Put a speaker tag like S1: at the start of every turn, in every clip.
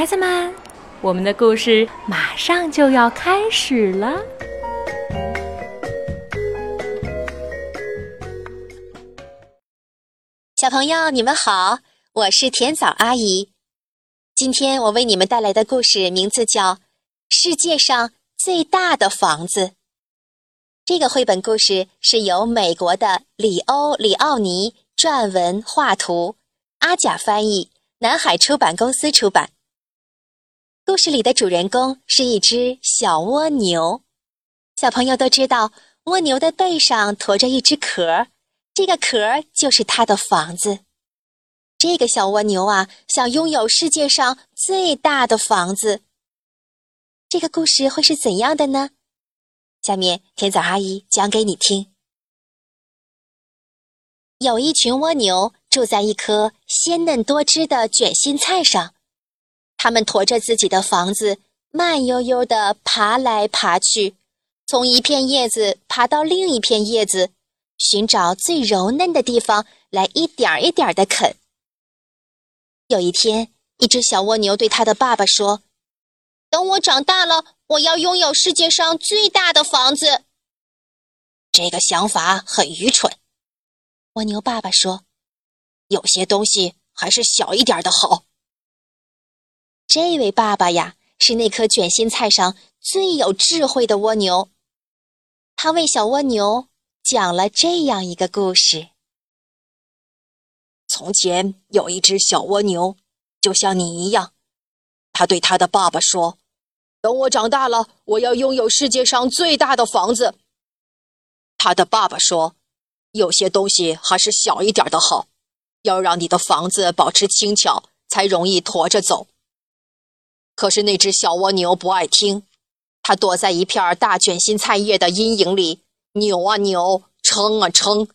S1: 孩子们，我们的故事马上就要开始了。
S2: 小朋友，你们好，我是甜枣阿姨。今天我为你们带来的故事名字叫《世界上最大的房子》。这个绘本故事是由美国的里欧·里奥尼撰文、画图，阿甲翻译，南海出版公司出版。故事里的主人公是一只小蜗牛。小朋友都知道，蜗牛的背上驮着一只壳，这个壳就是它的房子。这个小蜗牛啊，想拥有世界上最大的房子。这个故事会是怎样的呢？下面甜枣阿姨讲给你听。有一群蜗牛住在一颗鲜嫩多汁的卷心菜上。他们驮着自己的房子，慢悠悠地爬来爬去，从一片叶子爬到另一片叶子，寻找最柔嫩的地方来一点一点地啃。有一天，一只小蜗牛对它的爸爸说：“等我长大了，我要拥有世界上最大的房子。”这个想法很愚蠢，蜗牛爸爸说：“有些东西还是小一点的好。”这位爸爸呀，是那颗卷心菜上最有智慧的蜗牛。他为小蜗牛讲了这样一个故事：
S3: 从前有一只小蜗牛，就像你一样。他对他的爸爸说：“等我长大了，我要拥有世界上最大的房子。”他的爸爸说：“有些东西还是小一点的好，要让你的房子保持轻巧，才容易驮着走。”可是那只小蜗牛不爱听，它躲在一片大卷心菜叶的阴影里，扭啊扭，撑啊撑，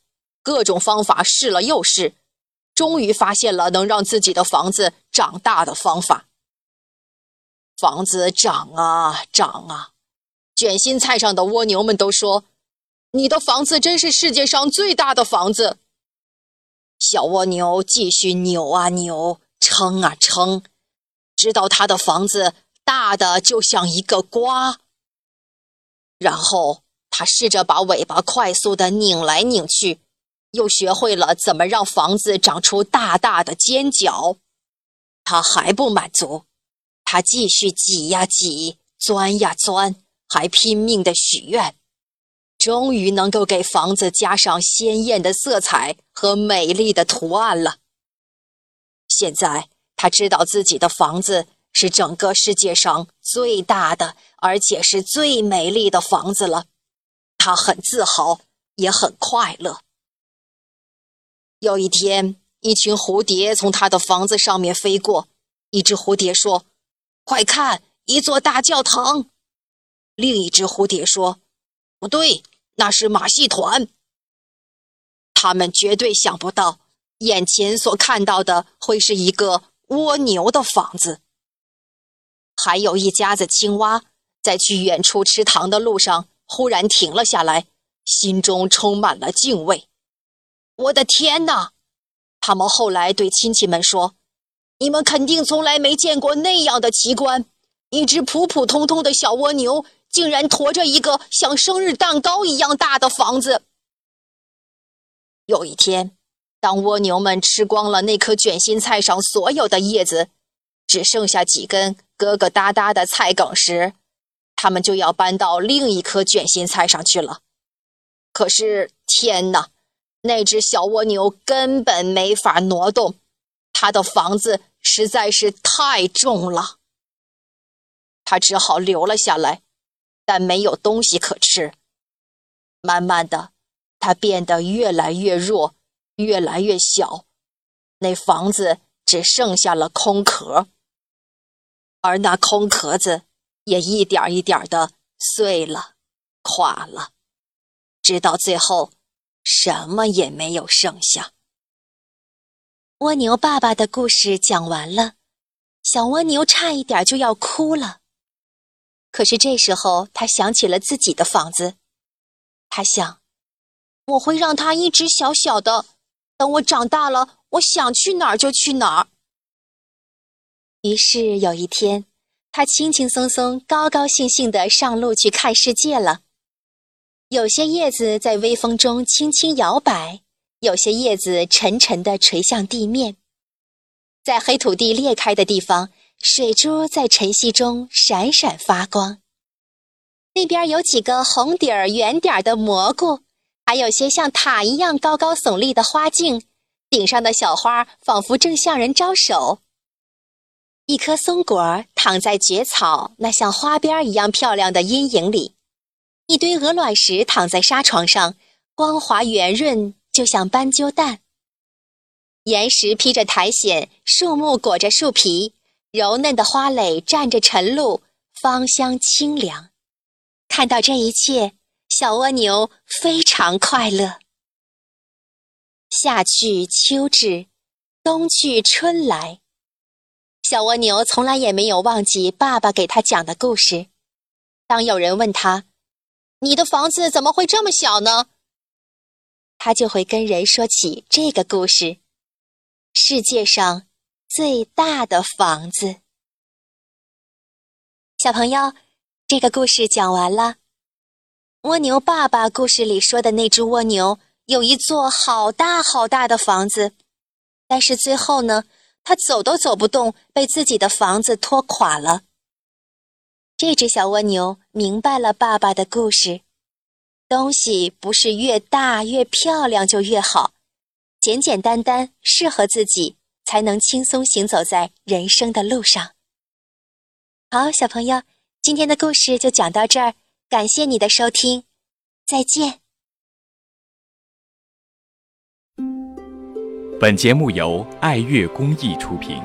S3: 各种方法试了又试，终于发现了能让自己的房子长大的方法。房子长啊长啊，卷心菜上的蜗牛们都说：“你的房子真是世界上最大的房子。”小蜗牛继续扭啊扭，撑啊撑。直到他的房子大的就像一个瓜，然后他试着把尾巴快速的拧来拧去，又学会了怎么让房子长出大大的尖角。他还不满足，他继续挤呀挤，钻呀钻，还拼命的许愿，终于能够给房子加上鲜艳的色彩和美丽的图案了。现在。他知道自己的房子是整个世界上最大的，而且是最美丽的房子了。他很自豪，也很快乐。有一天，一群蝴蝶从他的房子上面飞过。一只蝴蝶说：“快看，一座大教堂。”另一只蝴蝶说：“不对，那是马戏团。”他们绝对想不到，眼前所看到的会是一个。蜗牛的房子，还有一家子青蛙，在去远处池塘的路上忽然停了下来，心中充满了敬畏。我的天哪！他们后来对亲戚们说：“你们肯定从来没见过那样的奇观，一只普普通通的小蜗牛，竟然驮着一个像生日蛋糕一样大的房子。”有一天。当蜗牛们吃光了那颗卷心菜上所有的叶子，只剩下几根疙疙瘩瘩的菜梗时，它们就要搬到另一颗卷心菜上去了。可是天哪，那只小蜗牛根本没法挪动，它的房子实在是太重了。它只好留了下来，但没有东西可吃。慢慢的，它变得越来越弱。越来越小，那房子只剩下了空壳，而那空壳子也一点一点的碎了、垮了，直到最后，什么也没有剩下。
S2: 蜗牛爸爸的故事讲完了，小蜗牛差一点就要哭了。可是这时候，他想起了自己的房子，他想：我会让它一直小小的。等我长大了，我想去哪儿就去哪儿。
S3: 于是有一天，他轻轻松松、高高兴兴地上路去看世界了。有些叶子在微风中轻轻摇摆，有些叶子沉沉地垂向地面。在黑土地裂开的地方，水珠在晨曦中闪闪发光。那边有几个红底儿、圆点儿的蘑菇，还有些像塔一样高高耸立的花茎，顶上的小花仿佛正向人招手。一颗松果躺在蕨草那像花边一样漂亮的阴影里，一堆鹅卵石躺在沙床上，光滑圆润，就像斑鸠蛋。岩石披着苔藓，树木裹着树皮，柔嫩的花蕾蘸着晨露，芳香清凉。看到这一切，小蜗牛非常快乐。夏去秋至，冬去春来，小蜗牛从来也没有忘记爸爸给他讲的故事。当有人问他：“你的房子怎么会这么小呢？”他就会跟人说起这个故事。世界上最大的房子。小朋友，这个故事讲完了。蜗牛爸爸故事里说的那只蜗牛有一座好大好大的房子，但是最后呢，它走都走不动，被自己的房子拖垮了。这只小蜗牛明白了爸爸的故事：东西不是越大越漂亮就越好。简简单单，适合自己，才能轻松行走在人生的路上。好，小朋友，今天的故事就讲到这儿，感谢你的收听，再见。
S4: 本节目由爱乐公益出品。